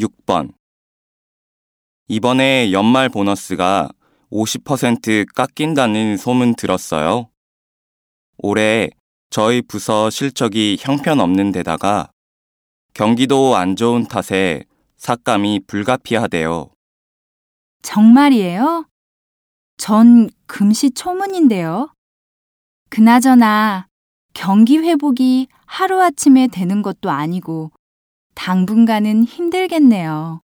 6번. 이번에 연말 보너스가 50% 깎인다는 소문 들었어요. 올해 저희 부서 실적이 형편없는 데다가 경기도 안 좋은 탓에 삭감이 불가피하대요. 정말이에요? 전 금시초문인데요. 그나저나 경기 회복이 하루아침에 되는 것도 아니고 당분간은 힘들겠네요.